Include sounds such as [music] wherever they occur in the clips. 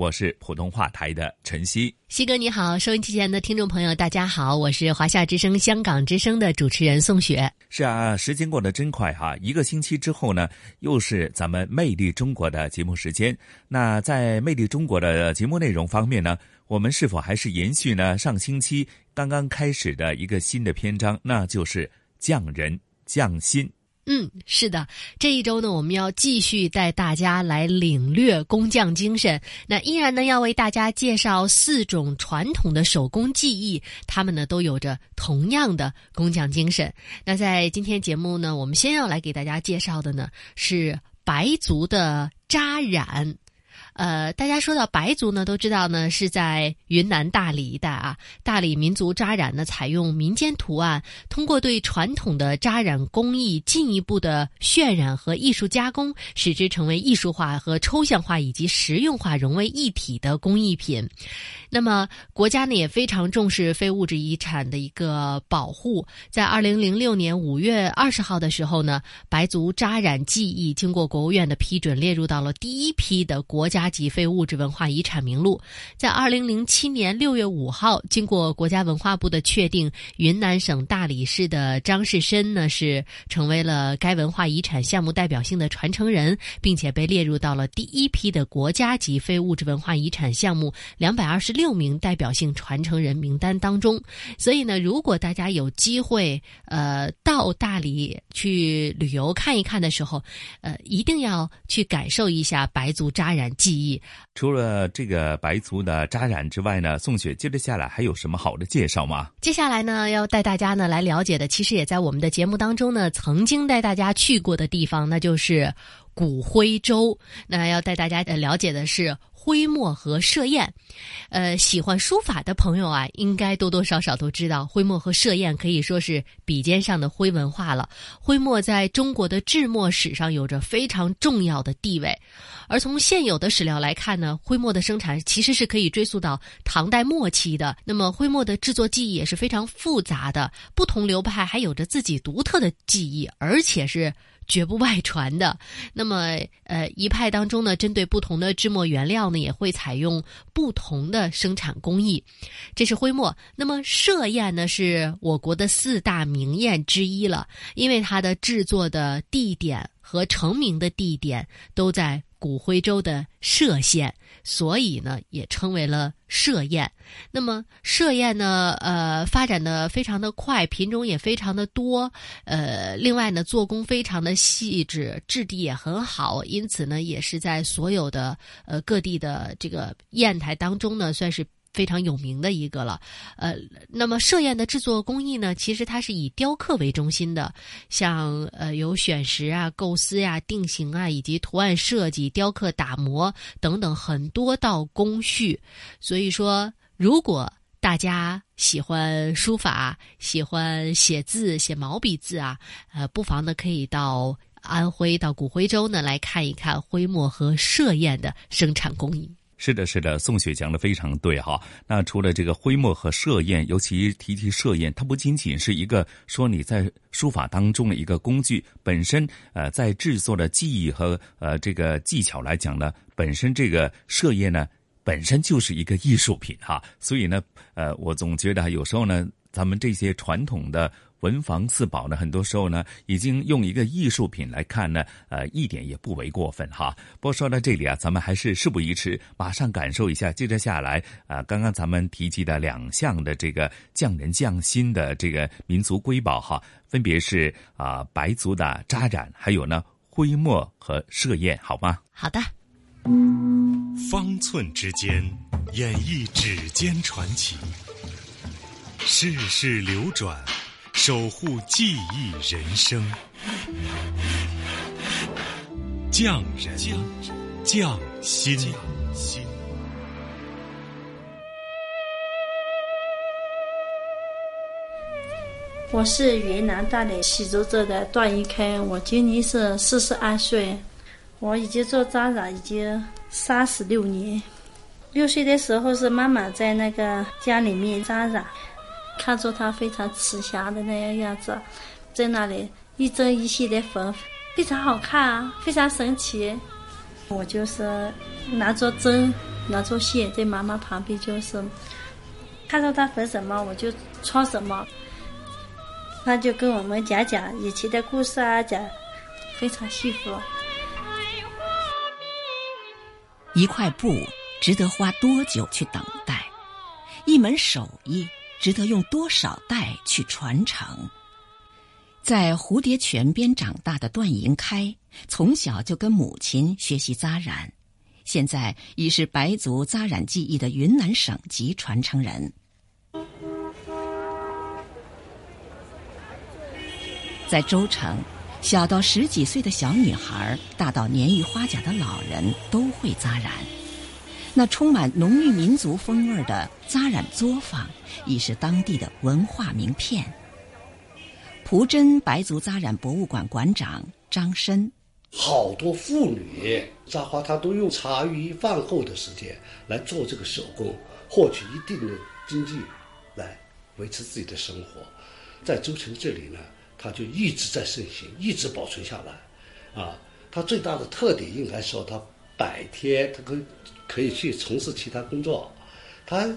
我是普通话台的陈曦，西哥你好，收音机前的听众朋友大家好，我是华夏之声、香港之声的主持人宋雪。是啊，时间过得真快哈，一个星期之后呢，又是咱们《魅力中国》的节目时间。那在《魅力中国》的节目内容方面呢，我们是否还是延续呢上星期刚刚开始的一个新的篇章，那就是匠人匠心。嗯，是的，这一周呢，我们要继续带大家来领略工匠精神。那依然呢，要为大家介绍四种传统的手工技艺，他们呢都有着同样的工匠精神。那在今天节目呢，我们先要来给大家介绍的呢是白族的扎染。呃，大家说到白族呢，都知道呢是在云南大理一带啊。大理民族扎染呢，采用民间图案，通过对传统的扎染工艺进一步的渲染和艺术加工，使之成为艺术化和抽象化以及实用化融为一体的工艺品。那么，国家呢也非常重视非物质遗产的一个保护。在二零零六年五月二十号的时候呢，白族扎染技艺经过国务院的批准，列入到了第一批的国家级非物质文化遗产名录。在二零零七年六月五号，经过国家文化部的确定，云南省大理市的张士绅呢是成为了该文化遗产项目代表性的传承人，并且被列入到了第一批的国家级非物质文化遗产项目两百二十六。名代表性传承人名单当中，所以呢，如果大家有机会呃到大理去旅游看一看的时候，呃，一定要去感受一下白族扎染技艺。除了这个白族的扎染之外呢，宋雪接着下来还有什么好的介绍吗？接下来呢，要带大家呢来了解的，其实也在我们的节目当中呢曾经带大家去过的地方，那就是古徽州。那要带大家了解的是。徽墨和设砚，呃，喜欢书法的朋友啊，应该多多少少都知道，徽墨和设砚可以说是笔尖上的徽文化了。徽墨在中国的制墨史上有着非常重要的地位，而从现有的史料来看呢，徽墨的生产其实是可以追溯到唐代末期的。那么，徽墨的制作技艺也是非常复杂的，不同流派还有着自己独特的技艺，而且是。绝不外传的。那么，呃，一派当中呢，针对不同的制墨原料呢，也会采用不同的生产工艺。这是徽墨。那么，歙砚呢，是我国的四大名砚之一了，因为它的制作的地点和成名的地点都在。古徽州的歙县，所以呢也称为了歙砚。那么歙砚呢，呃，发展的非常的快，品种也非常的多，呃，另外呢，做工非常的细致，质地也很好，因此呢，也是在所有的呃各地的这个砚台当中呢，算是。非常有名的一个了，呃，那么设砚的制作工艺呢，其实它是以雕刻为中心的，像呃有选石啊、构思呀、定型啊，以及图案设计、雕刻、打磨等等很多道工序。所以说，如果大家喜欢书法、喜欢写字、写毛笔字啊，呃，不妨呢可以到安徽、到古徽州呢来看一看徽墨和设砚的生产工艺。是的，是的，宋雪讲的非常对哈。那除了这个徽墨和设砚，尤其提提设砚，它不仅仅是一个说你在书法当中的一个工具本身，呃，在制作的技艺和呃这个技巧来讲呢，本身这个设砚呢，本身就是一个艺术品哈，所以呢，呃，我总觉得有时候呢，咱们这些传统的文房四宝呢，很多时候呢，已经用一个艺术品来看呢，呃，一点也不为过分哈。不过说到这里啊，咱们还是事不宜迟，马上感受一下接着下来啊，刚刚咱们提及的两项的这个匠人匠心的这个民族瑰宝哈，分别是啊白族的扎染，还有呢徽墨和设砚，好吗？好的。方寸之间，演绎指尖传奇；世事流转，守护记忆人生。匠人匠心。我是云南大理喜洲镇的段一开，我今年是四十二岁。我已经做扎染已经三十六年。六岁的时候是妈妈在那个家里面扎染，看着她非常慈祥的那样样子，在那里一针一线的缝，非常好看啊，非常神奇。我就是拿着针，拿着线，在妈妈旁边就是看到她缝什么，我就穿什么。她就跟我们讲讲以前的故事啊，讲非常幸福。一块布值得花多久去等待？一门手艺值得用多少代去传承？在蝴蝶泉边长大的段银开，从小就跟母亲学习扎染，现在已是白族扎染技艺的云南省级传承人。在州城。小到十几岁的小女孩，大到年逾花甲的老人，都会扎染。那充满浓郁民族风味的扎染作坊，已是当地的文化名片。蒲真白族扎染博物馆馆长张申，好多妇女扎花，她都用茶余饭后的时间来做这个手工，获取一定的经济，来维持自己的生活。在州城这里呢。它就一直在盛行，一直保存下来，啊，它最大的特点应该说，它白天它可可以去从事其他工作，他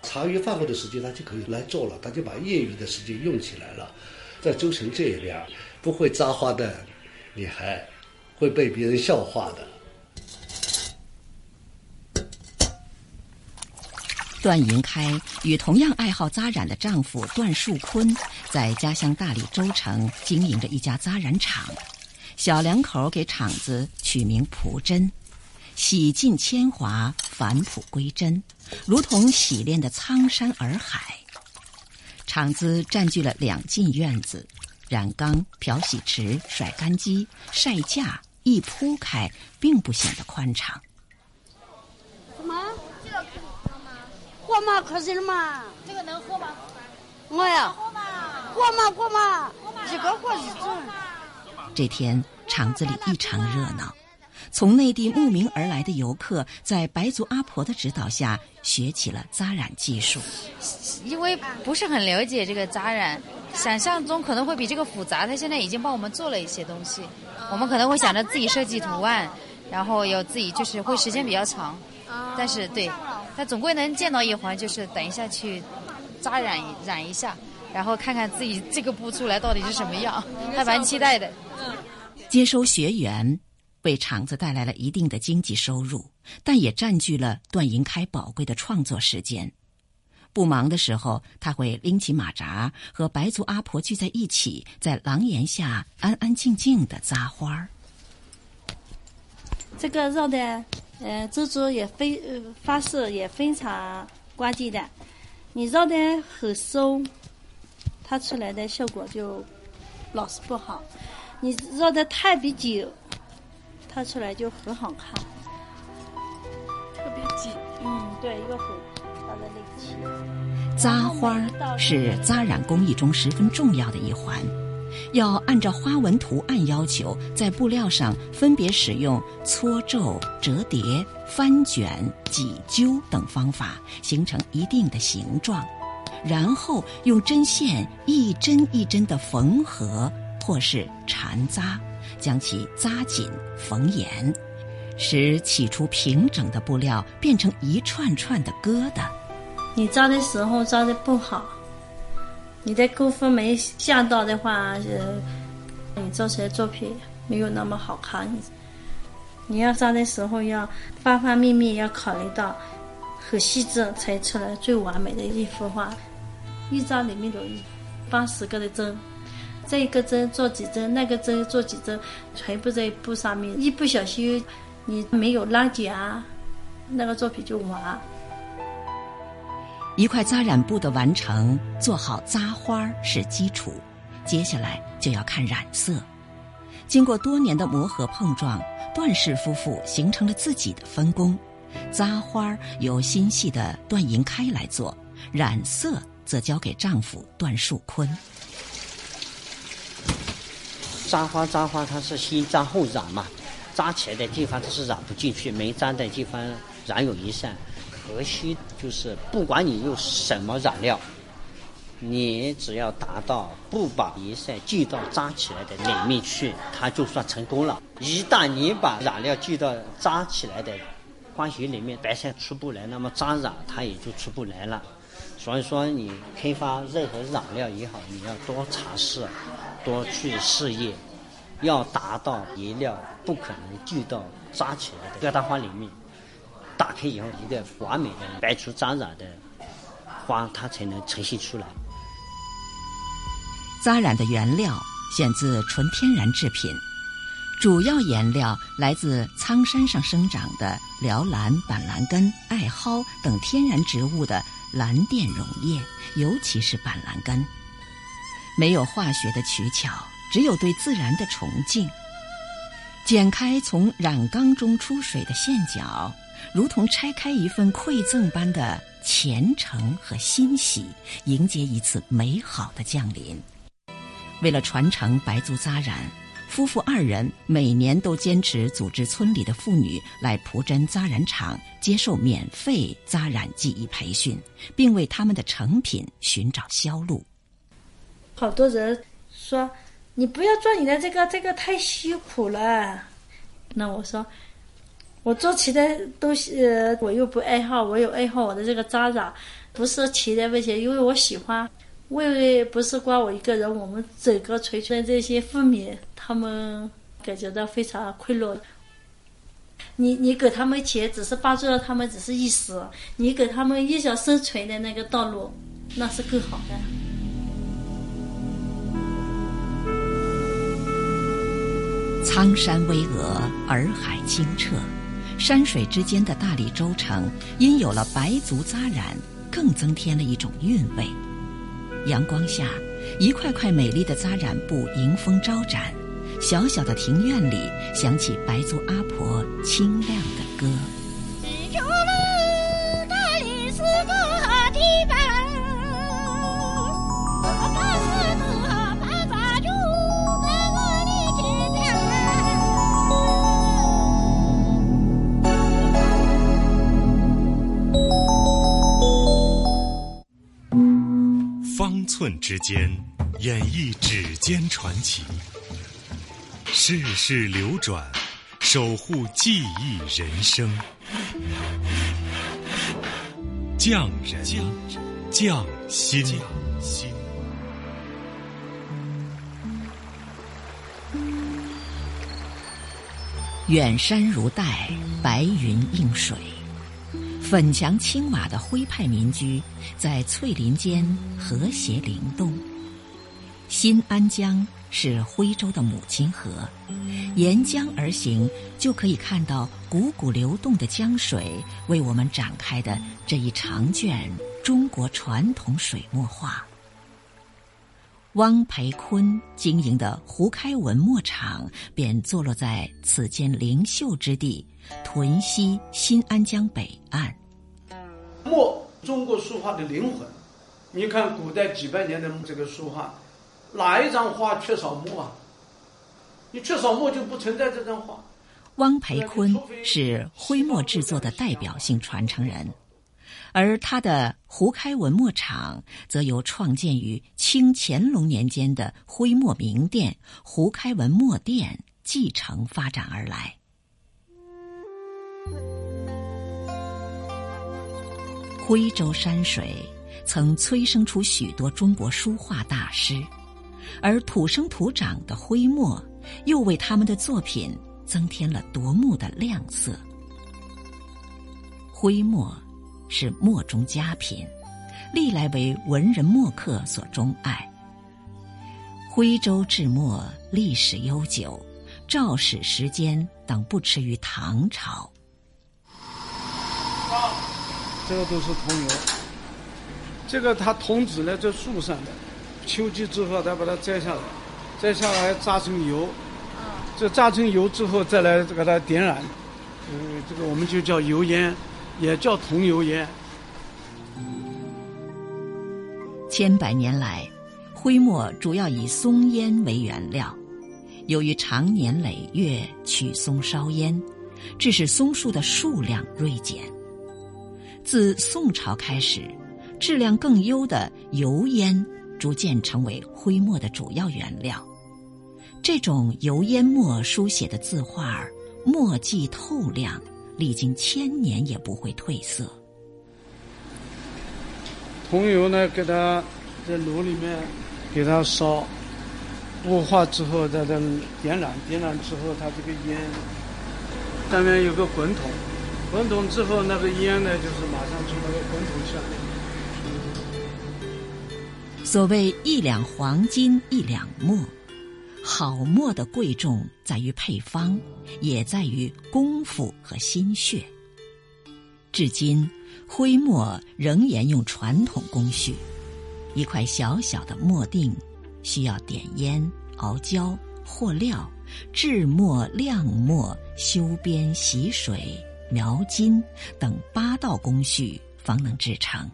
茶余饭后的时间他就可以来做了，他就把业余的时间用起来了。在州城这一边，不会扎花的女孩会被别人笑话的。段银开与同样爱好扎染的丈夫段树坤，在家乡大理州城经营着一家扎染厂。小两口给厂子取名“蒲真”，洗尽铅华，返璞归真，如同洗练的苍山洱海。厂子占据了两进院子，染缸、漂洗池、甩干机、晒架一铺开，并不显得宽敞。过嘛，可惜了嘛。这个能喝吗？我呀，过嘛过嘛，一个过一种。这天厂子里异常热闹，从内地慕名而来的游客在白族阿婆的指导下学起了扎染技术。因为不是很了解这个扎染，想象中可能会比这个复杂。他现在已经帮我们做了一些东西，我们可能会想着自己设计图案，然后有自己就是会时间比较长。但是对。他总归能见到一环，就是等一下去扎染染一下，然后看看自己这个布出来到底是什么样，还蛮期待的。接收学员，为厂子带来了一定的经济收入，但也占据了段银开宝贵的创作时间。不忙的时候，他会拎起马扎，和白族阿婆聚在一起，在廊檐下安安静静的扎花儿。这个绕的。呃，这组也非呃发色也非常关键的，你绕的很松，它出来的效果就老是不好；你绕的太比较，它出来就很好看。特别紧，嗯，对，一个很大的力气。扎花是扎染工艺中十分重要的一环。要按照花纹图案要求，在布料上分别使用搓皱、折叠、翻卷、挤揪等方法，形成一定的形状，然后用针线一针一针的缝合或是缠扎，将其扎紧、缝严，使起初平整的布料变成一串串的疙瘩。你扎的时候扎的不好，你的钩分没下到的话，呃，你做出来作品没有那么好看。你要扎的时候要方方面面要考虑到很细致，才出来最完美的一幅画。一扎里面有八十个的针，这一个针做几针，那个针做几针，全部在布上面，一不小心你没有拉紧啊，那个作品就完。一块扎染布的完成，做好扎花是基础，接下来就要看染色。经过多年的磨合碰撞，段氏夫妇形成了自己的分工。扎花由心细的段银开来做，染色则交给丈夫段树坤。扎花扎花，它是先扎后染嘛，扎起来的地方它是染不进去，没扎的地方染有一扇。核心就是，不管你用什么染料，你只要达到不把一晒进到扎起来的里面去，它就算成功了。一旦你把染料进到扎起来的花絮里面，白晒出不来，那么扎染它也就出不来了。所以说，你开发任何染料也好，你要多尝试，多去试验，要达到颜料不可能聚到扎起来的疙瘩花里面。打开以后，一个完美的白出扎染的花，它才能呈现出来。扎染的原料选自纯天然制品，主要颜料来自苍山上生长的辽兰、板蓝根、艾蒿等天然植物的蓝靛溶液，尤其是板蓝根。没有化学的取巧，只有对自然的崇敬。剪开从染缸中出水的线角。如同拆开一份馈赠般的虔诚和欣喜，迎接一次美好的降临。为了传承白族扎染，夫妇二人每年都坚持组织村里的妇女来蒲真扎染厂接受免费扎染技艺培训，并为他们的成品寻找销路。好多人说：“你不要做你的这个，这个太辛苦了。”那我说。我做其他东西，我又不爱好。我有爱好我的这个扎染，不是其他问题，因为我喜欢。为不是光我一个人，我们整个垂村这些妇女，她们感觉到非常快乐。你你给他们钱，只是帮助了他们，只是一时；你给他们一条生存的那个道路，那是更好的。苍山巍峨，洱海清澈。山水之间的大理州城，因有了白族扎染，更增添了一种韵味。阳光下，一块块美丽的扎染布迎风招展，小小的庭院里响起白族阿婆清亮的歌。寸之间，演绎指尖传奇；世事流转，守护记忆人生。匠人匠心。远山如黛，白云映水。粉墙青瓦的徽派民居，在翠林间和谐灵动。新安江是徽州的母亲河，沿江而行，就可以看到汩汩流动的江水为我们展开的这一长卷中国传统水墨画。汪培坤经营的胡开文墨厂，便坐落在此间灵秀之地——屯溪新安江北岸。墨，中国书画的灵魂。你看古代几百年的这个书画，哪一张画缺少墨啊？你缺少墨就不存在这张画。汪培坤是徽墨制作的代表性传承人，而他的胡开文墨厂则由创建于清乾隆年间的徽墨名店胡开文墨店继承发展而来。徽州山水曾催生出许多中国书画大师，而土生土长的徽墨又为他们的作品增添了夺目的亮色。徽墨是墨中佳品，历来为文人墨客所钟爱。徽州制墨历史悠久，肇始时间等不迟于唐朝。这个都是桐油，这个它桐子呢在树上的，秋季之后再把它摘下来，摘下来榨成油，这榨成油之后再来给它点燃，嗯，这个我们就叫油烟，也叫桐油烟。千百年来，徽墨主要以松烟为原料，由于常年累月取松烧烟，致使松树的数量锐减。自宋朝开始，质量更优的油烟逐渐成为徽墨的主要原料。这种油烟墨书写的字画，墨迹透亮，历经千年也不会褪色。桐油呢，给它在炉里面给它烧，雾化之后再再点燃，点燃之后它这个烟上面有个滚筒。滚筒之后，那个烟呢，就是马上从那个滚筒下面。所谓一两黄金一两墨，好墨的贵重在于配方，也在于功夫和心血。至今，徽墨仍沿用传统工序，一块小小的墨锭，需要点烟、熬胶、和料、制墨、晾墨、修边、洗水。描金等八道工序方能制成。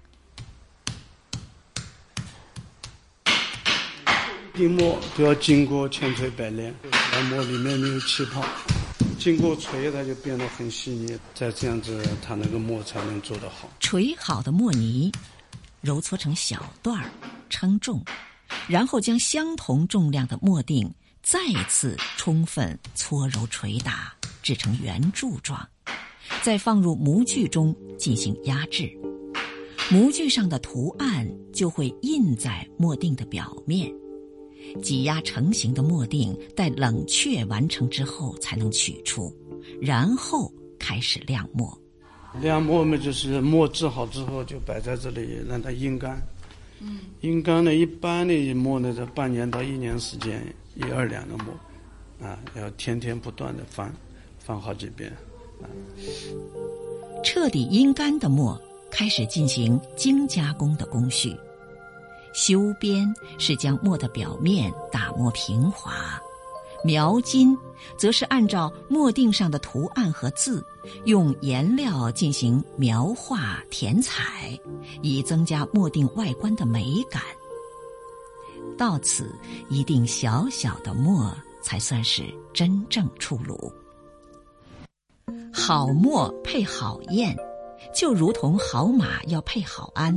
定墨都要经过千锤百炼，让墨里面没有气泡，经过锤它就变得很细腻，再这样子它那个墨才能做得好。锤好的墨泥，揉搓成小段儿，称重，然后将相同重量的墨锭再次充分搓揉捶打，制成圆柱状。再放入模具中进行压制，模具上的图案就会印在墨锭的表面。挤压成型的墨锭待冷却完成之后才能取出，然后开始晾墨。晾墨嘛，就是墨制好之后就摆在这里让它阴干。嗯，阴干呢，一般的墨呢，在半年到一年时间，一二两的墨，啊，要天天不断的翻，翻好几遍。彻底阴干的墨，开始进行精加工的工序。修边是将墨的表面打磨平滑，描金则是按照墨锭上的图案和字，用颜料进行描画填彩，以增加墨锭外观的美感。到此，一锭小小的墨才算是真正出炉。好墨配好砚，就如同好马要配好鞍。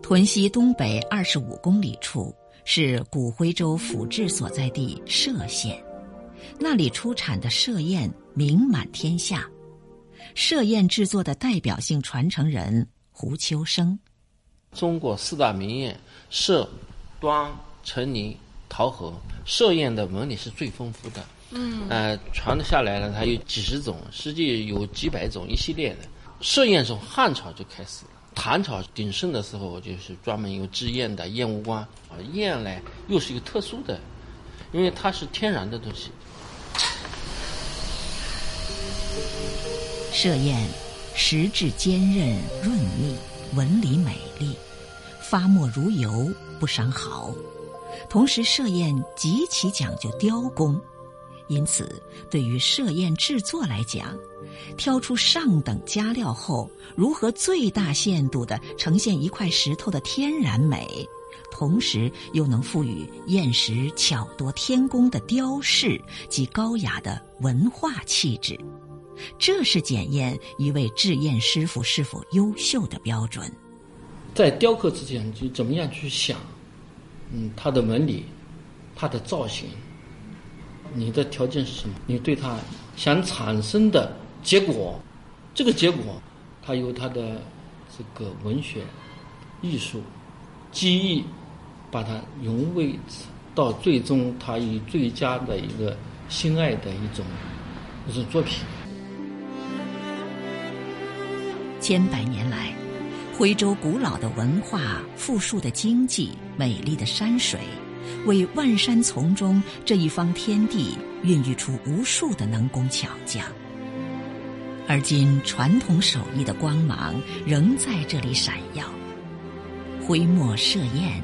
屯溪东北二十五公里处是古徽州府治所在地歙县，那里出产的歙砚名满天下。歙砚制作的代表性传承人胡秋生。中国四大名砚歙、端、成泥、桃核，歙砚的纹理是最丰富的。嗯，呃，传的下来了，它有几十种，实际有几百种一系列的。歙砚从汉朝就开始了，唐朝鼎盛的时候，就是专门有制砚的砚务官。啊，砚呢又是一个特殊的，因为它是天然的东西。歙砚实质坚韧润腻，纹理美丽，发墨如油，不伤毫。同时，歙砚极其讲究雕工。因此，对于设砚制作来讲，挑出上等佳料后，如何最大限度地呈现一块石头的天然美，同时又能赋予砚石巧夺天工的雕饰及高雅的文化气质，这是检验一位制砚师傅是否优秀的标准。在雕刻之前，就怎么样去想，嗯，它的纹理，它的造型。你的条件是什么？你对它想产生的结果，这个结果，它由它的这个文学、艺术、技艺，把它融为到最终，它以最佳的一个心爱的一种一种作品。千百年来，徽州古老的文化、富庶的经济、美丽的山水，为万山丛中这一方天地孕育出无数的能工巧匠。而今，传统手艺的光芒仍在这里闪耀，徽墨设砚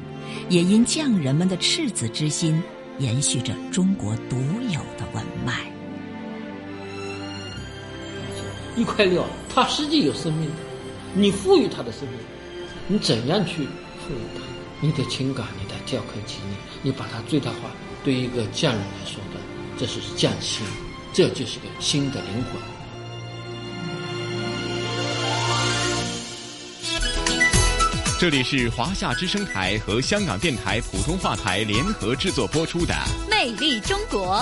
也因匠人们的赤子之心，延续着中国独有的文脉。一块料，它实际有生命的，你赋予它的生命，你怎样去赋予它？你的情感，雕刻技艺，你把它最大化。对一个匠人来说的，这是匠心，这就是个新的灵魂。这里是华夏之声台和香港电台普通话台联合制作播出的《魅力中国》。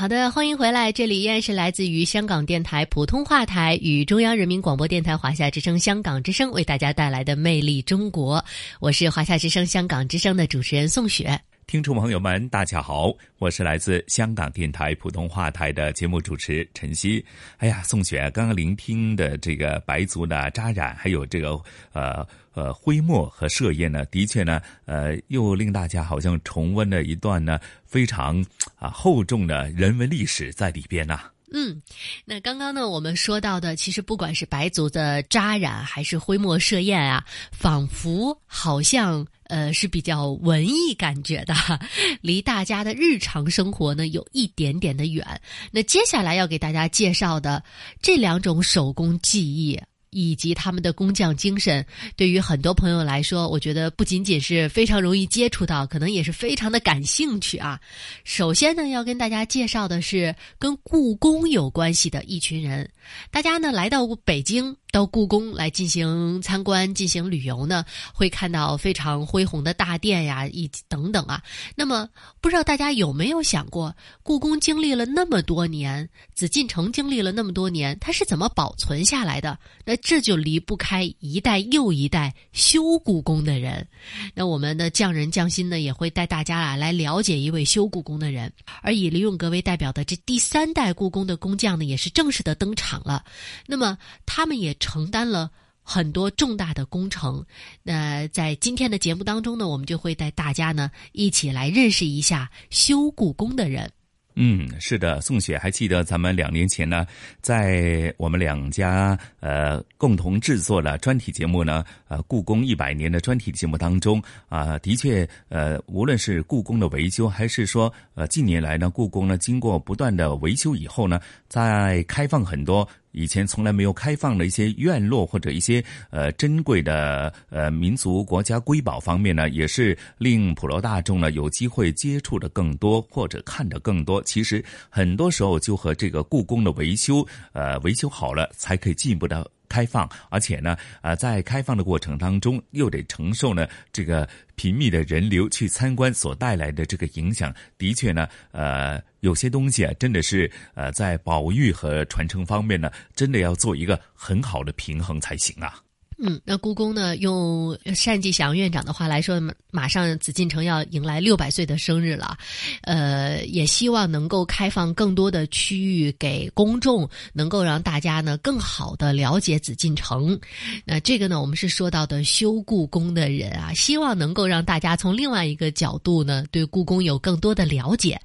好的，欢迎回来，这里依然是来自于香港电台普通话台与中央人民广播电台华夏之声、香港之声为大家带来的《魅力中国》，我是华夏之声、香港之声的主持人宋雪。听众朋友们，大家好，我是来自香港电台普通话台的节目主持陈曦。哎呀，宋雪，刚刚聆听的这个白族的扎染，还有这个呃呃徽墨和设砚呢，的确呢，呃，又令大家好像重温了一段呢非常啊厚重的人文历史在里边呐。嗯，那刚刚呢，我们说到的，其实不管是白族的扎染，还是徽墨设砚啊，仿佛好像呃是比较文艺感觉的，[laughs] 离大家的日常生活呢有一点点的远。那接下来要给大家介绍的这两种手工技艺。以及他们的工匠精神，对于很多朋友来说，我觉得不仅仅是非常容易接触到，可能也是非常的感兴趣啊。首先呢，要跟大家介绍的是跟故宫有关系的一群人。大家呢来到北京。到故宫来进行参观、进行旅游呢，会看到非常恢宏的大殿呀，以及等等啊。那么，不知道大家有没有想过，故宫经历了那么多年，紫禁城经历了那么多年，它是怎么保存下来的？那这就离不开一代又一代修故宫的人。那我们的匠人匠心呢，也会带大家啊来了解一位修故宫的人。而以李永革为代表的这第三代故宫的工匠呢，也是正式的登场了。那么，他们也。承担了很多重大的工程，那在今天的节目当中呢，我们就会带大家呢一起来认识一下修故宫的人。嗯，是的，宋雪还记得咱们两年前呢，在我们两家呃共同制作的专题节目呢，呃，故宫一百年的专题节目当中啊，的确呃，无论是故宫的维修，还是说呃近年来呢，故宫呢经过不断的维修以后呢，在开放很多。以前从来没有开放的一些院落或者一些呃珍贵的呃民族国家瑰宝方面呢，也是令普罗大众呢有机会接触的更多或者看的更多。其实很多时候就和这个故宫的维修呃维修好了，才可以进一步的。开放，而且呢，呃，在开放的过程当中，又得承受呢这个频密的人流去参观所带来的这个影响。的确呢，呃，有些东西啊，真的是呃，在保育和传承方面呢，真的要做一个很好的平衡才行啊。嗯，那故宫呢？用单霁翔院长的话来说，马上紫禁城要迎来六百岁的生日了，呃，也希望能够开放更多的区域给公众，能够让大家呢更好的了解紫禁城。那这个呢，我们是说到的修故宫的人啊，希望能够让大家从另外一个角度呢，对故宫有更多的了解。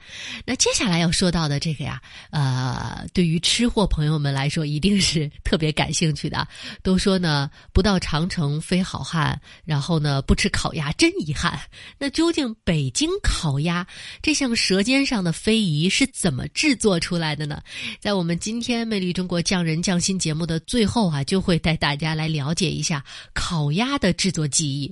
那接下来要说到的这个呀，呃，对于吃货朋友们来说，一定是特别感兴趣的。都说呢，不。到长城非好汉，然后呢不吃烤鸭真遗憾。[laughs] 那究竟北京烤鸭这项舌尖上的非遗是怎么制作出来的呢？在我们今天《魅力中国匠人匠心》节目的最后啊，就会带大家来了解一下烤鸭的制作技艺。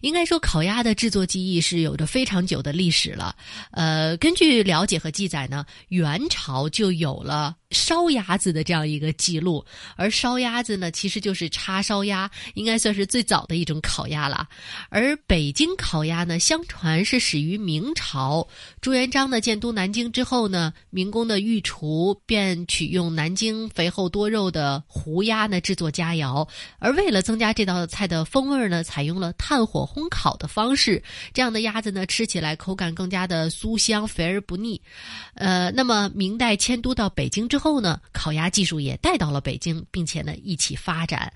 应该说，烤鸭的制作技艺是有着非常久的历史了。呃，根据了解和记载呢，元朝就有了烧鸭子的这样一个记录。而烧鸭子呢，其实就是叉烧鸭，应该算是最早的一种烤鸭了。而北京烤鸭呢，相传是始于明朝。朱元璋呢建都南京之后呢，明宫的御厨便取用南京肥厚多肉的胡鸭呢制作佳肴。而为了增加这道菜的风味呢，采用了炭。火烘烤的方式，这样的鸭子呢，吃起来口感更加的酥香，肥而不腻。呃，那么明代迁都到北京之后呢，烤鸭技术也带到了北京，并且呢一起发展。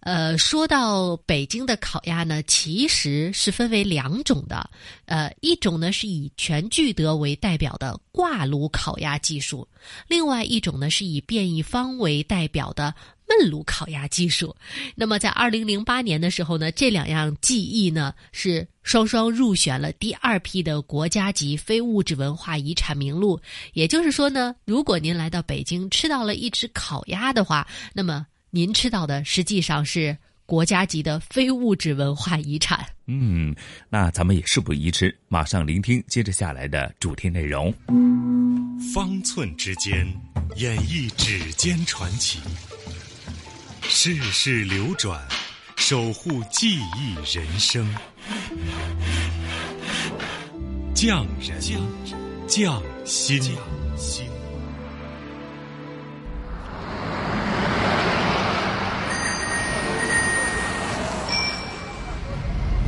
呃，说到北京的烤鸭呢，其实是分为两种的。呃，一种呢是以全聚德为代表的挂炉烤鸭技术，另外一种呢是以便宜坊为代表的。焖炉烤鸭技术，那么在二零零八年的时候呢，这两样技艺呢是双双入选了第二批的国家级非物质文化遗产名录。也就是说呢，如果您来到北京吃到了一只烤鸭的话，那么您吃到的实际上是国家级的非物质文化遗产。嗯，那咱们也事不宜迟，马上聆听接着下来的主题内容。方寸之间，演绎指尖传奇。世事流转，守护记忆人生。匠人匠心。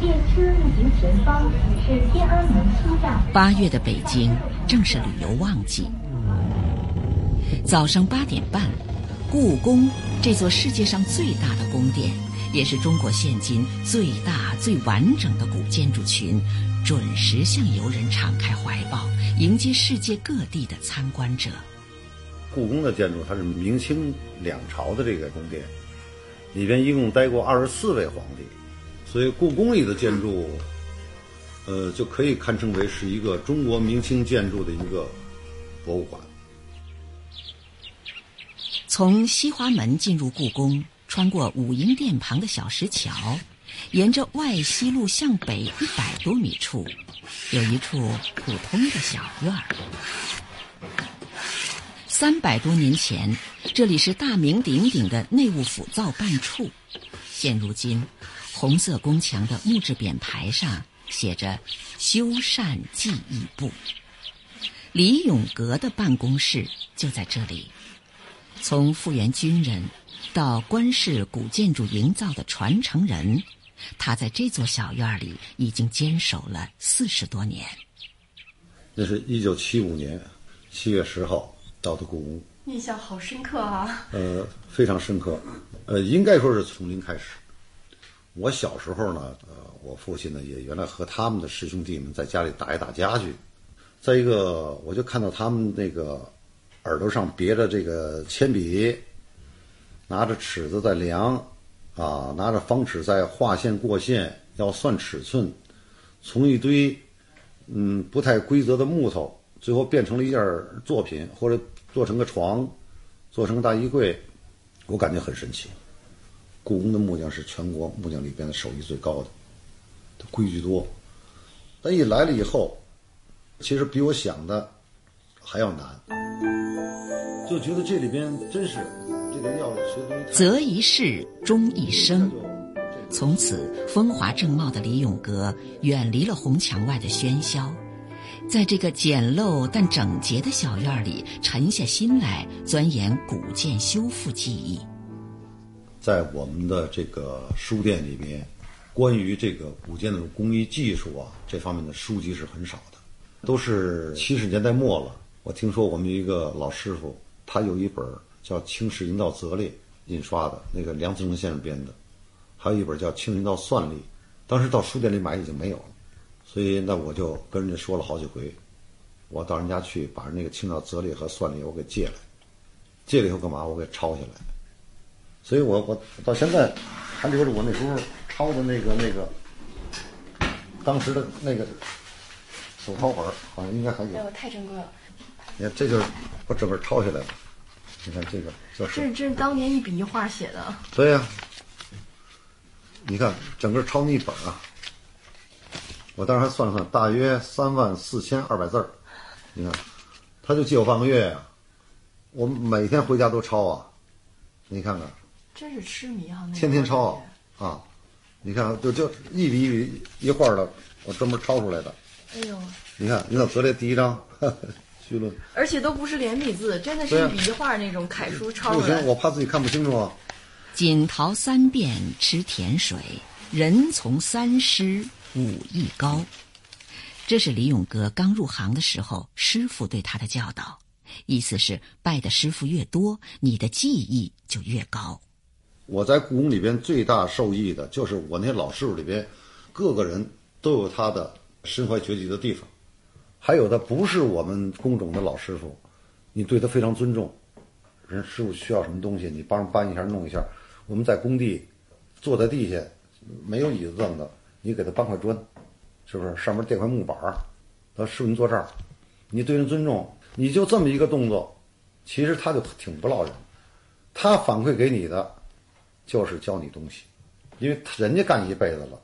列车运行前方是天安门西站。八月的北京正是旅游旺季，早上八点半。故宫这座世界上最大的宫殿，也是中国现今最大最完整的古建筑群，准时向游人敞开怀抱，迎接世界各地的参观者。故宫的建筑它是明清两朝的这个宫殿，里边一共待过二十四位皇帝，所以故宫里的建筑，呃，就可以堪称为是一个中国明清建筑的一个博物馆。从西华门进入故宫，穿过武英殿旁的小石桥，沿着外西路向北一百多米处，有一处普通的小院儿。三百多年前，这里是大名鼎鼎的内务府造办处。现如今，红色宫墙的木质匾牌上写着“修缮技艺部”。李永革的办公室就在这里。从复员军人到官式古建筑营造的传承人，他在这座小院里已经坚守了四十多年。那是一九七五年七月十号到的故宫，印象好深刻啊！呃，非常深刻。呃，应该说是从零开始。我小时候呢，呃，我父亲呢也原来和他们的师兄弟们在家里打一打家具。再一个，我就看到他们那个。耳朵上别着这个铅笔，拿着尺子在量，啊，拿着方尺在画线过线，要算尺寸，从一堆嗯不太规则的木头，最后变成了一件作品，或者做成个床，做成个大衣柜，我感觉很神奇。故宫的木匠是全国木匠里边的手艺最高的，规矩多。但一来了以后，其实比我想的还要难。就觉得这里边真是这个要学东西。择一事，终一生。从此，风华正茂的李永革远离了红墙外的喧嚣，在这个简陋但整洁的小院里沉下心来钻研古建修复技艺。在我们的这个书店里面，关于这个古建的工艺技术啊，这方面的书籍是很少的，都是七十年代末了。我听说我们一个老师傅。他有一本叫《清史营造则例》印刷的，那个梁思成先生编的，还有一本叫《清营造算例》，当时到书店里买已经没有了，所以那我就跟人家说了好几回，我到人家去把那个《清造则例》和算例我给借来，借了以后干嘛？我给抄下来，所以我我到现在还留着我那时候抄的那个那个当时的那个手抄本，好像应该还有。哎呦，太珍贵了。你看，这就是我整个抄下来的。你看这个，这是这是当年一笔一画写的。对呀，你看整个抄那一本啊，我当时还算了算，大约三万四千二百字儿。你看，他就借我半个月呀、我每天回家都抄啊。你看看，真是痴迷哈、那个天天抄啊啊！你看，就就一笔一笔一画的，我专门抄出来的。哎呦，你看，你看昨天第一章，[laughs] 而且都不是连笔字，真的是一笔一画那种楷书抄不行，。我怕自己看不清楚啊。锦桃三遍吃甜水，人从三师武艺高。这是李永革刚入行的时候，师傅对他的教导，意思是拜的师傅越多，你的技艺就越高。我在故宫里边最大受益的就是我那些老师傅里边，各个人都有他的身怀绝技的地方，还有的不是我们工种的老师傅，你对他非常尊重，人师傅需要什么东西，你帮搬一下弄一下。我们在工地坐在地下，没有椅子凳的，你给他搬块砖，是不是上面垫块木板儿？他师傅您坐这儿，你对人尊重，你就这么一个动作，其实他就挺不落人，他反馈给你的。就是教你东西，因为人家干一辈子了，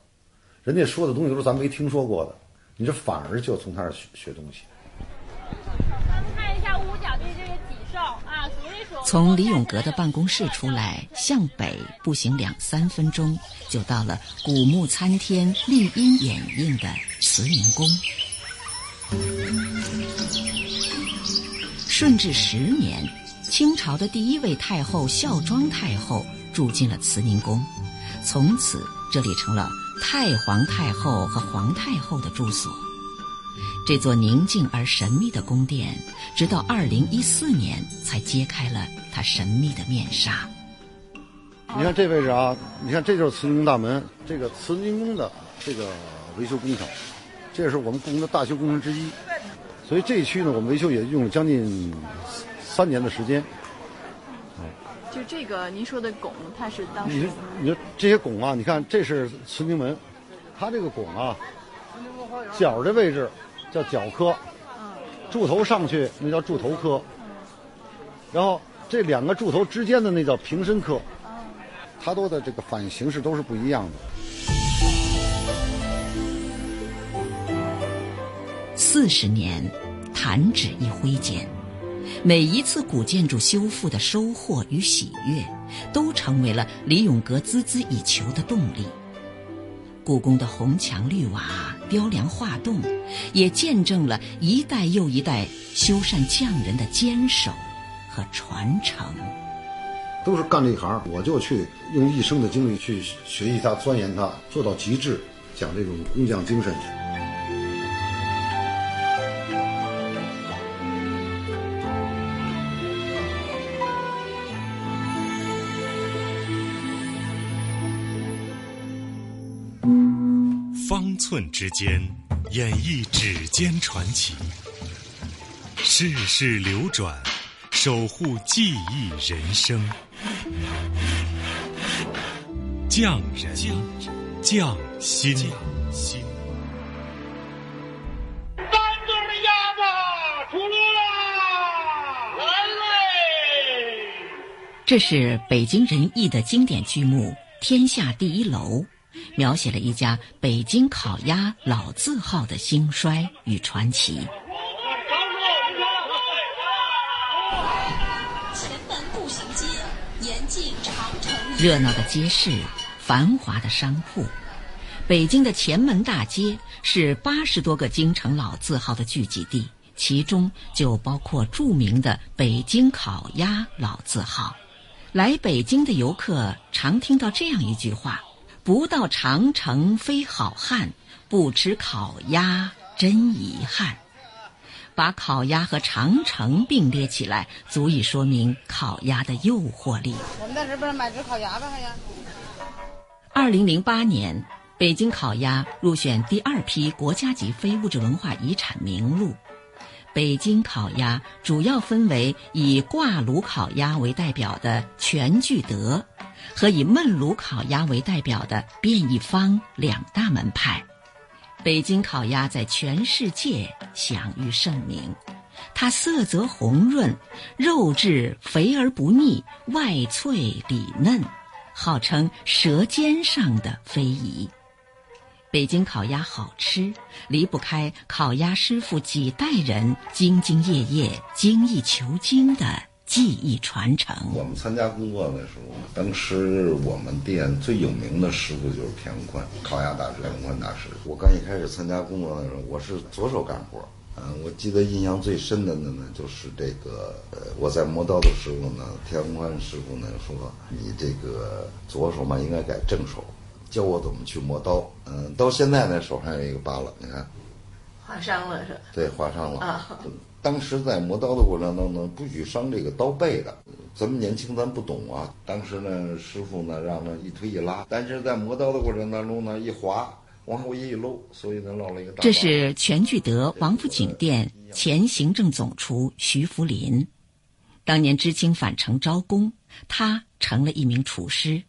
人家说的东西都是咱没听说过的，你这反而就从他那儿学学东西。看一下五角地这个几兽啊，数一数。从李永革的办公室出来，向北步行两三分钟，就到了古木参天、绿荫掩映的慈宁宫。顺治十年，清朝的第一位太后孝庄太后住进了慈宁宫，从此这里成了太皇太后和皇太后的住所。这座宁静而神秘的宫殿，直到二零一四年才揭开了它神秘的面纱。你看这位置啊，你看这就是慈宁宫大门，这个慈宁宫的这个维修工程，这是我们故宫的大修工程之一。所以这一区呢，我们维修也用了将近三年的时间。就这个您说的拱，它是当时你你说这些拱啊，你看这是慈宁门，它这个拱啊，角的位置叫角科，柱头上去那叫柱头科，然后这两个柱头之间的那叫平身科，它都的这个反形式都是不一样的。四十年，弹指一挥间，每一次古建筑修复的收获与喜悦，都成为了李永革孜孜以求的动力。故宫的红墙绿瓦、雕梁画栋，也见证了一代又一代修缮匠人的坚守和传承。都是干这一行，我就去用一生的精力去学习它、钻研它，做到极致，讲这种工匠精神。寸之间，演绎指尖传奇；世事流转，守护记忆人生。匠人，匠心。三对儿鸭子出炉啦！来嘞！这是北京人艺的经典剧目《天下第一楼》，描写了一家北京烤鸭老字号的兴衰与传奇。前门步行街，沿进长城。热闹的街市，繁华的商铺，北京的前门大街是八十多个京城老字号的聚集地，其中就包括著名的北京烤鸭老字号。来北京的游客常听到这样一句话：“不到长城非好汉，不吃烤鸭真遗憾。”把烤鸭和长城并列起来，足以说明烤鸭的诱惑力。我们在这边买只烤鸭吧，还呀？二零零八年，北京烤鸭入选第二批国家级非物质文化遗产名录。北京烤鸭主要分为以挂炉烤鸭为代表的全聚德，和以焖炉烤鸭为代表的变一方两大门派。北京烤鸭在全世界享誉盛名，它色泽红润，肉质肥而不腻，外脆里嫩。号称“舌尖上的非遗”。北京烤鸭好吃，离不开烤鸭师傅几代人兢兢业业、精益求精的技艺传承。我们参加工作的时候，当时我们店最有名的师傅就是田文宽，烤鸭大师田文宽大师。我刚一开始参加工作的时候，我是左手干活。嗯，我记得印象最深的呢，就是这个，呃，我在磨刀的时候呢，田文宽师傅呢说：“你这个左手嘛，应该改正手。”教我怎么去磨刀，嗯，到现在呢手上有一个疤了，你看，划伤了是吧？对，划伤了啊。当时在磨刀的过程当中，不许伤这个刀背的。咱们年轻，咱不懂啊。当时呢，师傅呢让他一推一拉，但是在磨刀的过程当中呢，一滑往后一搂，所以呢落了一个大。这是全聚德王府井店前行政总厨徐福林，当年知青返城招工，他成了一名厨师。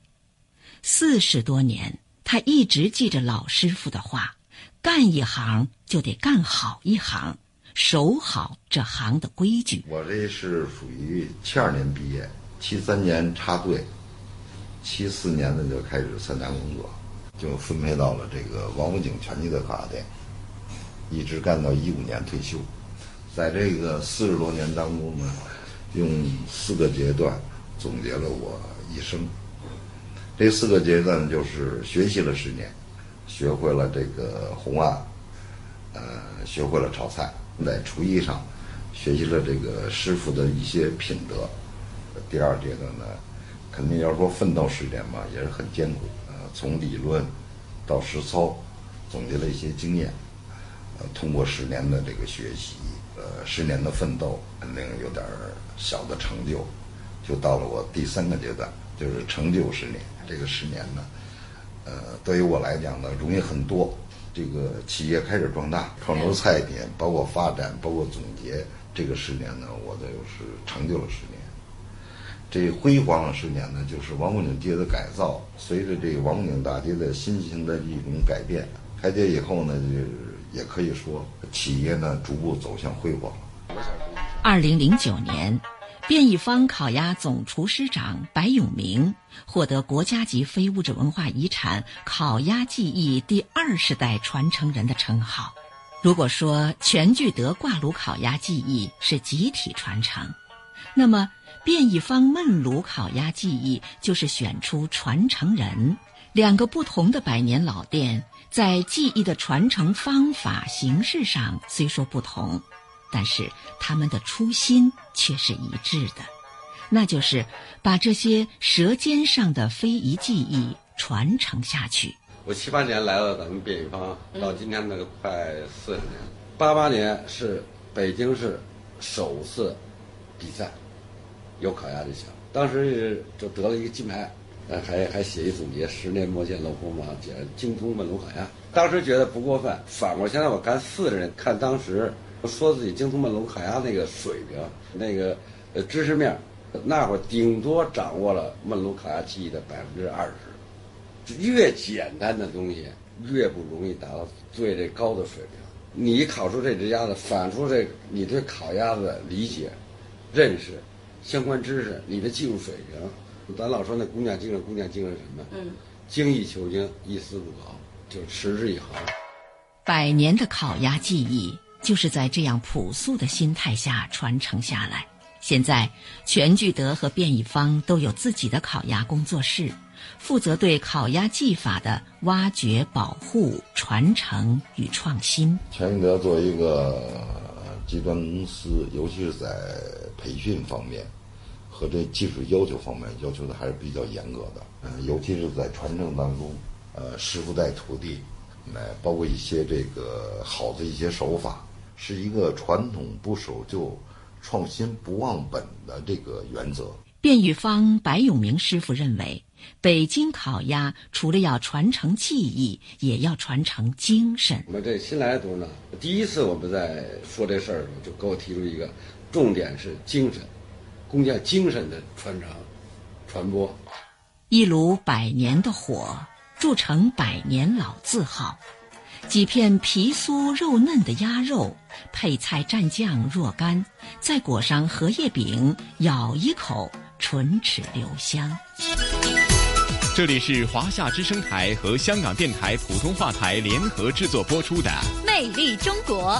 四十多年，他一直记着老师傅的话：干一行就得干好一行，守好这行的规矩。我这是属于七二年毕业，七三年插队，七四年呢就开始参加工作，就分配到了这个王府井全聚德烤鸭店，一直干到一五年退休。在这个四十多年当中呢，用四个阶段总结了我一生。这四个阶段就是学习了十年，学会了这个红案，呃，学会了炒菜，在厨艺上学习了这个师傅的一些品德。第二阶段呢，肯定要说奋斗十年嘛，也是很艰苦。呃，从理论到实操，总结了一些经验。呃，通过十年的这个学习，呃，十年的奋斗，肯定有点小的成就，就到了我第三个阶段，就是成就十年。这个十年呢，呃，对于我来讲呢，容易很多。这个企业开始壮大，创出菜品，包括发展，包括总结。这个十年呢，我的是成就了十年。这辉煌的十年呢，就是王府井街的改造。随着这王府井大街的新型的一种改变，开街以后呢，就是也可以说企业呢逐步走向辉煌。二零零九年。便一方烤鸭总厨师长白永明获得国家级非物质文化遗产烤鸭技艺第二十代传承人的称号。如果说全聚德挂炉烤鸭技艺是集体传承，那么便一方焖炉烤鸭技艺就是选出传承人。两个不同的百年老店，在技艺的传承方法形式上虽说不同。但是他们的初心却是一致的，那就是把这些舌尖上的非遗技艺传承下去。我七八年来了咱们变一方，到今天那个快四十年。八八年是北京市首次比赛，有烤鸭的项，当时就得了一个金牌，还还写一总结：十年磨剑，炉火马，简精通焖炉烤鸭。当时觉得不过分，反过现在我干四十年，看当时。说自己精通焖炉烤鸭那个水平，那个呃知识面，那会儿顶多掌握了焖炉烤鸭技艺的百分之二十。越简单的东西，越不容易达到最这高的水平。你烤出这只鸭子，反出这你对烤鸭子的理解、认识、相关知识，你的技术水平。咱老说那姑娘精神，工匠精神什么？嗯，精益求精，一丝不苟，就持之以恒。百年的烤鸭技艺。就是在这样朴素的心态下传承下来。现在，全聚德和变一方都有自己的烤鸭工作室，负责对烤鸭技法的挖掘、保护、传承与创新。全聚德作为一个集团公司，尤其是在培训方面和这技术要求方面，要求的还是比较严格的。嗯，尤其是在传承当中，呃，师傅带徒弟，来包括一些这个好的一些手法。是一个传统不守旧、创新不忘本的这个原则。卞玉芳、白永明师傅认为，北京烤鸭除了要传承技艺，也要传承精神。我们这新来的同志呢，第一次我们在说这事儿的时候，就给我提出一个重点是精神，工匠精神的传承、传播。一炉百年的火，铸成百年老字号。几片皮酥肉嫩的鸭肉，配菜蘸酱若干，再裹上荷叶饼，咬一口，唇齿留香。这里是华夏之声台和香港电台普通话台联合制作播出的《魅力中国》。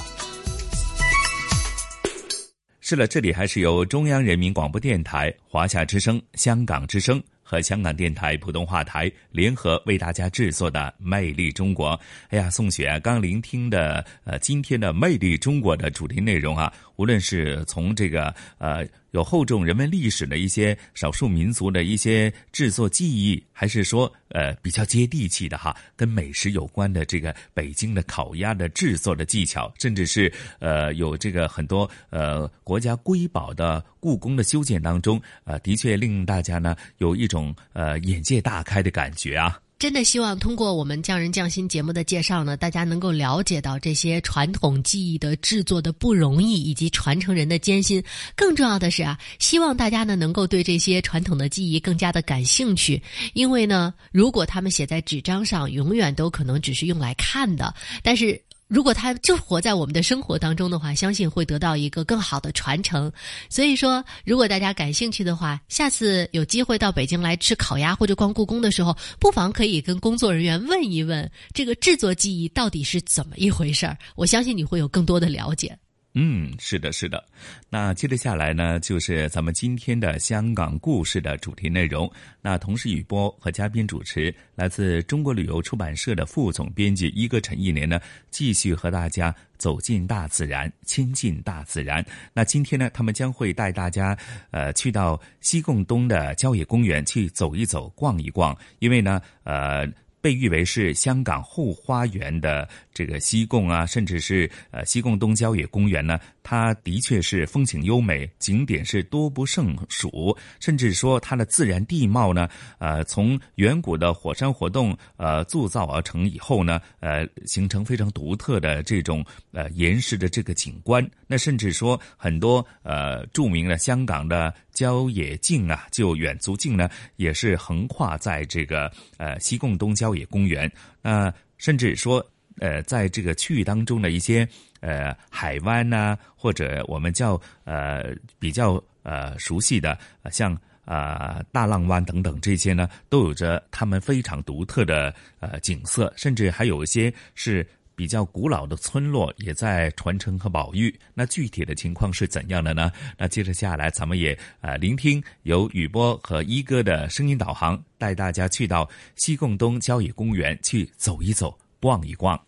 是了，这里还是由中央人民广播电台、华夏之声、香港之声和香港电台普通话台联合为大家制作的《魅力中国》。哎呀，宋雪刚聆听的呃今天的《魅力中国》的主题内容啊，无论是从这个呃。有厚重人文历史的一些少数民族的一些制作技艺，还是说呃比较接地气的哈，跟美食有关的这个北京的烤鸭的制作的技巧，甚至是呃有这个很多呃国家瑰宝的故宫的修建当中，呃的确令大家呢有一种呃眼界大开的感觉啊。真的希望通过我们匠人匠心节目的介绍呢，大家能够了解到这些传统技艺的制作的不容易，以及传承人的艰辛。更重要的是啊，希望大家呢能够对这些传统的技艺更加的感兴趣。因为呢，如果他们写在纸张上，永远都可能只是用来看的。但是。如果他就活在我们的生活当中的话，相信会得到一个更好的传承。所以说，如果大家感兴趣的话，下次有机会到北京来吃烤鸭或者逛故宫的时候，不妨可以跟工作人员问一问这个制作技艺到底是怎么一回事儿。我相信你会有更多的了解。嗯，是的，是的。那接着下来呢，就是咱们今天的香港故事的主题内容。那同时，雨波和嘉宾主持来自中国旅游出版社的副总编辑一哥陈一年呢，继续和大家走进大自然，亲近大自然。那今天呢，他们将会带大家呃去到西贡东的郊野公园去走一走、逛一逛，因为呢，呃。被誉为是香港后花园的这个西贡啊，甚至是呃西贡东郊野公园呢，它的确是风景优美，景点是多不胜数，甚至说它的自然地貌呢，呃，从远古的火山活动呃铸造而成以后呢，呃，形成非常独特的这种呃岩石的这个景观。那甚至说很多呃著名的香港的。郊野径啊，就远足径呢，也是横跨在这个呃西贡东郊野公园。那甚至说，呃，在这个区域当中的一些呃海湾呐，或者我们叫呃比较呃熟悉的，像啊大浪湾等等这些呢，都有着他们非常独特的呃景色，甚至还有一些是。比较古老的村落也在传承和保育，那具体的情况是怎样的呢？那接着下来，咱们也呃聆听由雨波和一哥的声音导航，带大家去到西贡东郊野公园去走一走、逛一逛。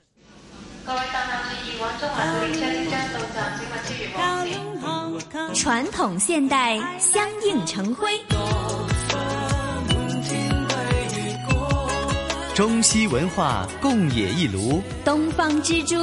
传统现代相映成辉。中西文化共冶一炉，东方之珠，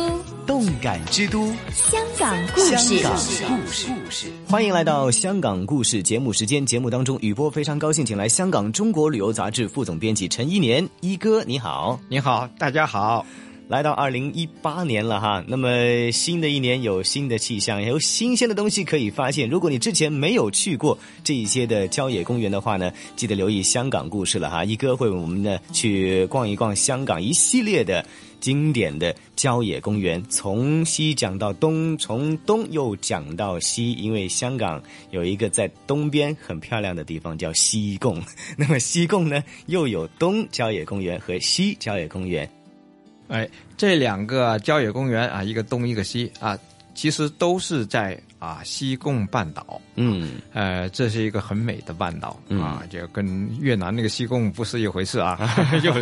动感之都，香港故事。香港故事，欢迎来到香港故事节目时间。节目当中，雨波非常高兴，请来香港中国旅游杂志副总编辑陈一年一哥，你好，你好，大家好。来到二零一八年了哈，那么新的一年有新的气象，有新鲜的东西可以发现。如果你之前没有去过这一些的郊野公园的话呢，记得留意香港故事了哈。一哥会我们呢去逛一逛香港一系列的经典的郊野公园，从西讲到东，从东又讲到西，因为香港有一个在东边很漂亮的地方叫西贡，那么西贡呢又有东郊野公园和西郊野公园。哎，这两个郊野公园啊，一个东一个西啊，其实都是在啊西贡半岛。嗯，呃，这是一个很美的半岛啊，就跟越南那个西贡不是一回事啊。[laughs] 就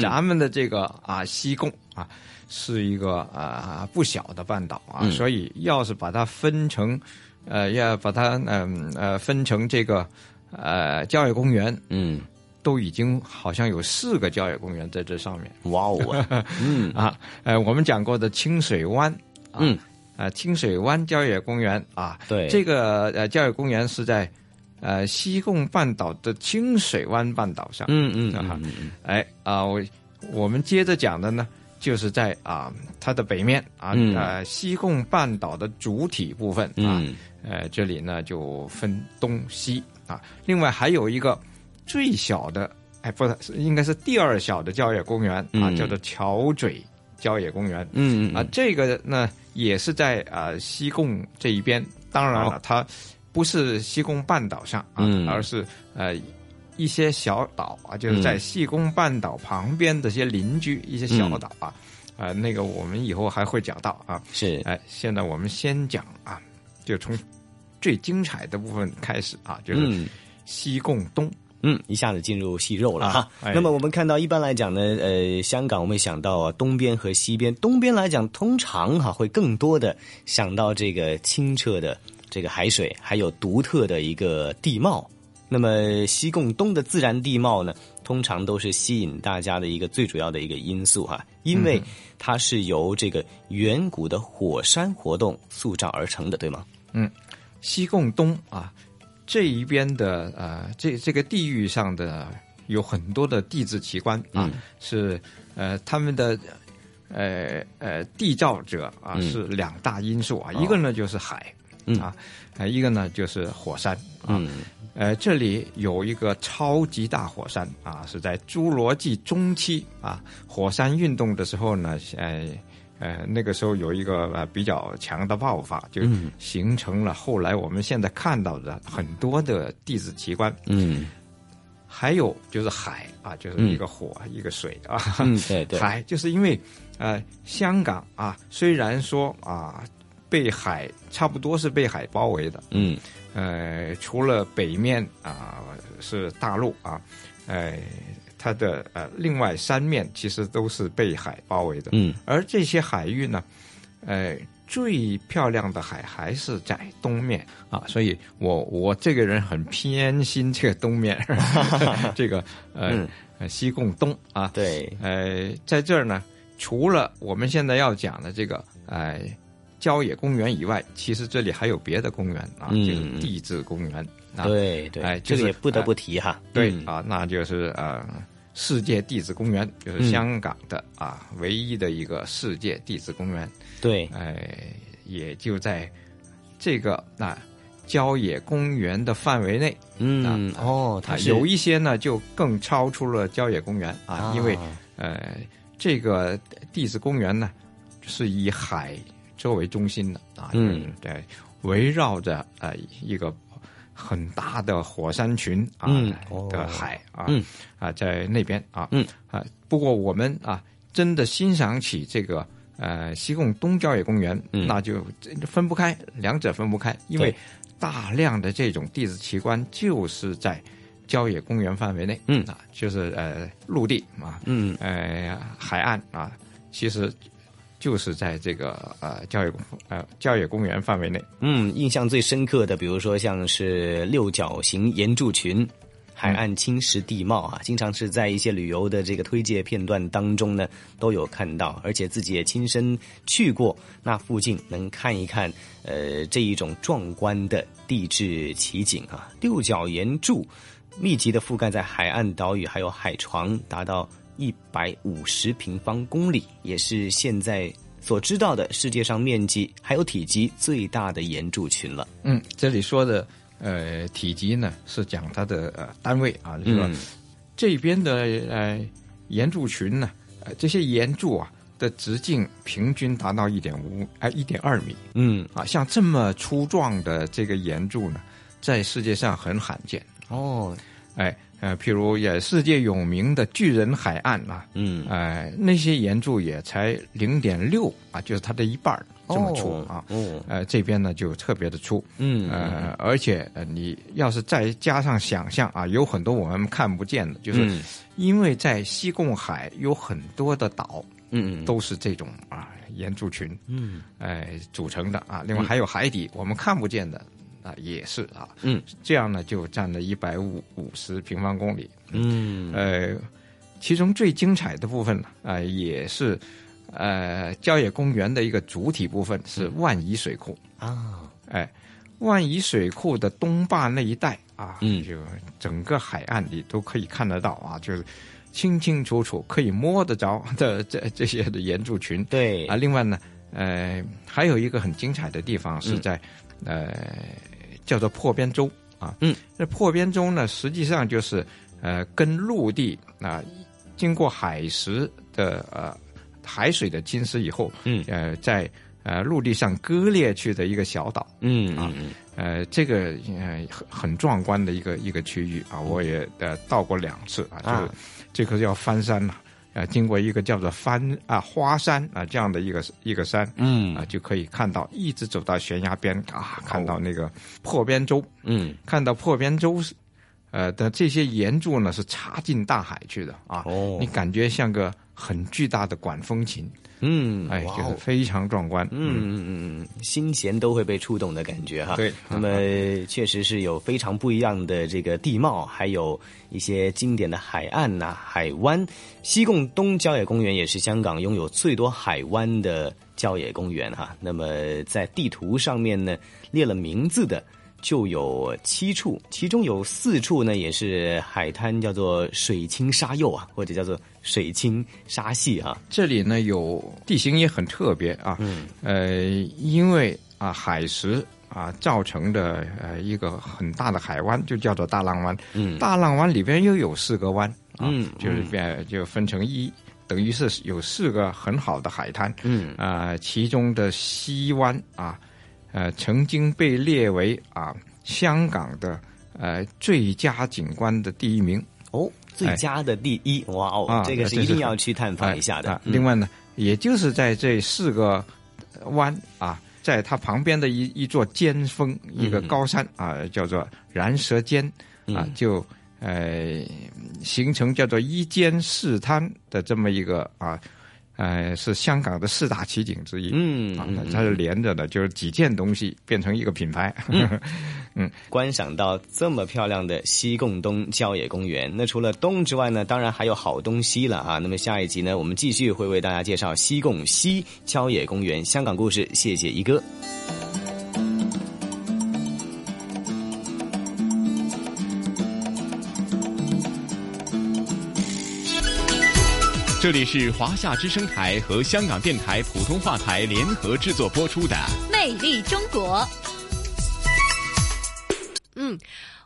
咱们的这个啊西贡啊，是一个啊不小的半岛啊，所以要是把它分成，呃，要把它嗯呃分成这个呃郊野公园，嗯。都已经好像有四个郊野公园在这上面。哇哦，嗯 [laughs] 啊，呃，我们讲过的清水湾，嗯，啊，清水湾郊野公园啊，对，这个呃郊野公园是在呃西贡半岛的清水湾半岛上。嗯嗯啊，哎啊，我我们接着讲的呢，就是在啊它的北面啊呃西贡半岛的主体部分啊，呃这里呢就分东西啊，另外还有一个。最小的，哎，不是，应该是第二小的郊野公园啊，叫做桥嘴郊野公园。嗯啊，这个呢也是在啊西贡这一边。当然了，它不是西贡半岛上啊，而是呃一些小岛啊，就是在西贡半岛旁边的一些邻居一些小岛啊，啊，那个我们以后还会讲到啊。是，哎，现在我们先讲啊，就从最精彩的部分开始啊，就是西贡东。嗯，一下子进入细肉了哈。那么我们看到，一般来讲呢，呃，香港我们想到啊，东边和西边。东边来讲，通常哈会更多的想到这个清澈的这个海水，还有独特的一个地貌。那么西贡东的自然地貌呢，通常都是吸引大家的一个最主要的一个因素哈，因为它是由这个远古的火山活动塑造而成的，对吗？嗯，西贡东啊。这一边的呃，这这个地域上的有很多的地质奇观啊，是呃他们的呃呃缔造者啊是两大因素啊，一个呢就是海啊，一个呢就是火山啊，呃这里有一个超级大火山啊，是在侏罗纪中期啊火山运动的时候呢，呃。呃，那个时候有一个呃比较强的爆发，就形成了后来我们现在看到的很多的地质奇观。嗯，还有就是海啊，就是一个火一个水啊。嗯，对对。[laughs] 海就是因为呃香港啊，虽然说啊被海差不多是被海包围的。嗯。呃，除了北面啊是大陆啊，呃。它的呃，另外三面其实都是被海包围的，嗯，而这些海域呢，呃，最漂亮的海还是在东面啊，所以我我这个人很偏心这个东面，[laughs] 这个呃西贡东啊，对，呃，在这儿呢，除了我们现在要讲的这个呃郊野公园以外，其实这里还有别的公园啊，就是地质公园。对对，哎，这个也不得不提哈。对啊，那就是呃，世界地质公园，就是香港的啊唯一的一个世界地质公园。对，哎，也就在这个那郊野公园的范围内。嗯，哦，它有一些呢就更超出了郊野公园啊，因为呃，这个地质公园呢是以海作为中心的啊，嗯，对，围绕着呃一个。很大的火山群啊的海啊嗯。啊在那边啊嗯。啊不过我们啊真的欣赏起这个呃西贡东郊野公园那就分不开两者分不开因为大量的这种地质奇观就是在郊野公园范围内嗯。啊就是呃陆地啊嗯。呃海岸啊其实。就是在这个呃郊野公呃郊野公园范围内，嗯，印象最深刻的，比如说像是六角形岩柱群、海岸侵蚀地貌啊，经常是在一些旅游的这个推介片段当中呢都有看到，而且自己也亲身去过那附近，能看一看呃这一种壮观的地质奇景啊。六角岩柱密集的覆盖在海岸岛屿，还有海床，达到。一百五十平方公里，也是现在所知道的世界上面积还有体积最大的岩柱群了。嗯，这里说的呃体积呢，是讲它的呃单位啊，就是说这边的呃岩柱群呢，呃这些岩柱啊的直径平均达到一点五哎一点二米。嗯啊，像这么粗壮的这个岩柱呢，在世界上很罕见。哦，哎。呃，譬如也世界有名的巨人海岸啊，嗯，呃，那些岩柱也才零点六啊，就是它的一半这么粗啊，哦，呃，这边呢就特别的粗，嗯，呃，而且呃，你要是再加上想象啊，有很多我们看不见的，就是因为在西贡海有很多的岛，嗯，都是这种啊岩柱群，嗯，哎组成的啊，另外还有海底我们看不见的。啊，也是啊，嗯，这样呢就占了一百五五十平方公里，嗯，呃，其中最精彩的部分呢，啊，也是呃郊野公园的一个主体部分是万宜水库。啊，哎，万宜水库的东坝那一带啊，嗯，就整个海岸你都可以看得到啊，就是清清楚楚可以摸得着的 [laughs] 这这些的岩柱群，对。啊，另外呢，呃，还有一个很精彩的地方是在呃。叫做破边洲啊，嗯，这破边洲呢，实际上就是呃，跟陆地啊，经过海蚀的呃海水的侵蚀以后，嗯，呃，在呃陆地上割裂去的一个小岛，嗯啊，呃，这个呃很很壮观的一个一个区域啊，我也呃到过两次啊，就是这个要翻山了。啊，经过一个叫做翻啊花山啊这样的一个一个山，嗯啊就可以看到，一直走到悬崖边啊，看到那个破边洲，嗯，看到破边洲，呃的这些岩柱呢是插进大海去的啊，哦，你感觉像个很巨大的管风琴。嗯，哎，就是非常壮观。嗯嗯嗯嗯，心弦都会被触动的感觉哈。对，那么确实是有非常不一样的这个地貌，还有一些经典的海岸呐、海湾。西贡东郊野公园也是香港拥有最多海湾的郊野公园哈。那么在地图上面呢，列了名字的。就有七处，其中有四处呢，也是海滩，叫做水清沙幼啊，或者叫做水清沙细啊。这里呢有地形也很特别啊，嗯，呃，因为啊海蚀啊造成的呃一个很大的海湾，就叫做大浪湾。嗯，大浪湾里边又有四个湾，啊、嗯，就是变就分成一，等于是有四个很好的海滩。嗯，啊、呃，其中的西湾啊。呃，曾经被列为啊香港的呃最佳景观的第一名哦，最佳的第一，哎、哇哦，这个是一定要去探访一下的。另外呢，也就是在这四个湾啊，在它旁边的一一座尖峰，一个高山、嗯、啊，叫做燃舌尖啊，嗯、就呃形成叫做一尖四滩的这么一个啊。呃，是香港的四大奇景之一。嗯，啊，它是连着的，就是几件东西变成一个品牌。嗯，嗯观赏到这么漂亮的西贡东郊野公园，那除了东之外呢，当然还有好东西了啊。那么下一集呢，我们继续会为大家介绍西贡西郊野公园香港故事。谢谢一哥。这里是华夏之声台和香港电台普通话台联合制作播出的《魅力中国》。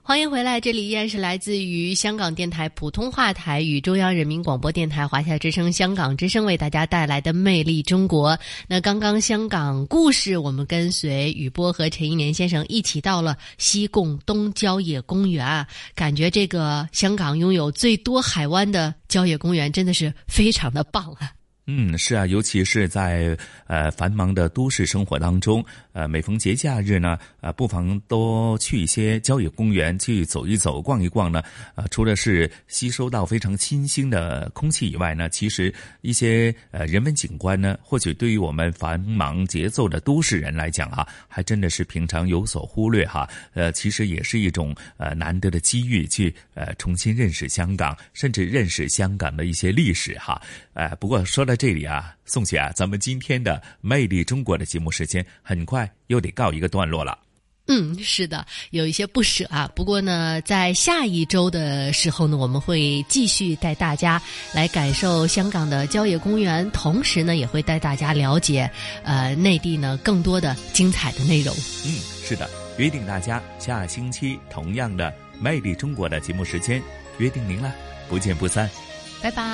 欢迎回来，这里依然是来自于香港电台普通话台与中央人民广播电台华夏之声、香港之声为大家带来的《魅力中国》。那刚刚香港故事，我们跟随雨波和陈一年先生一起到了西贡东郊野公园啊，感觉这个香港拥有最多海湾的郊野公园真的是非常的棒啊。嗯，是啊，尤其是在呃繁忙的都市生活当中，呃，每逢节假日呢，呃，不妨多去一些郊野公园去走一走、逛一逛呢。呃，除了是吸收到非常清新的空气以外呢，其实一些呃人文景观呢，或许对于我们繁忙节奏的都市人来讲啊，还真的是平常有所忽略哈。呃，其实也是一种呃难得的机遇，去呃重新认识香港，甚至认识香港的一些历史哈。哎、呃，不过说到这里啊，宋姐啊，咱们今天的《魅力中国》的节目时间很快快又得告一个段落了。嗯，是的，有一些不舍啊。不过呢，在下一周的时候呢，我们会继续带大家来感受香港的郊野公园，同时呢，也会带大家了解呃内地呢更多的精彩的内容。嗯，是的，约定大家下星期同样的《魅力中国》的节目时间，约定您了，不见不散。拜拜。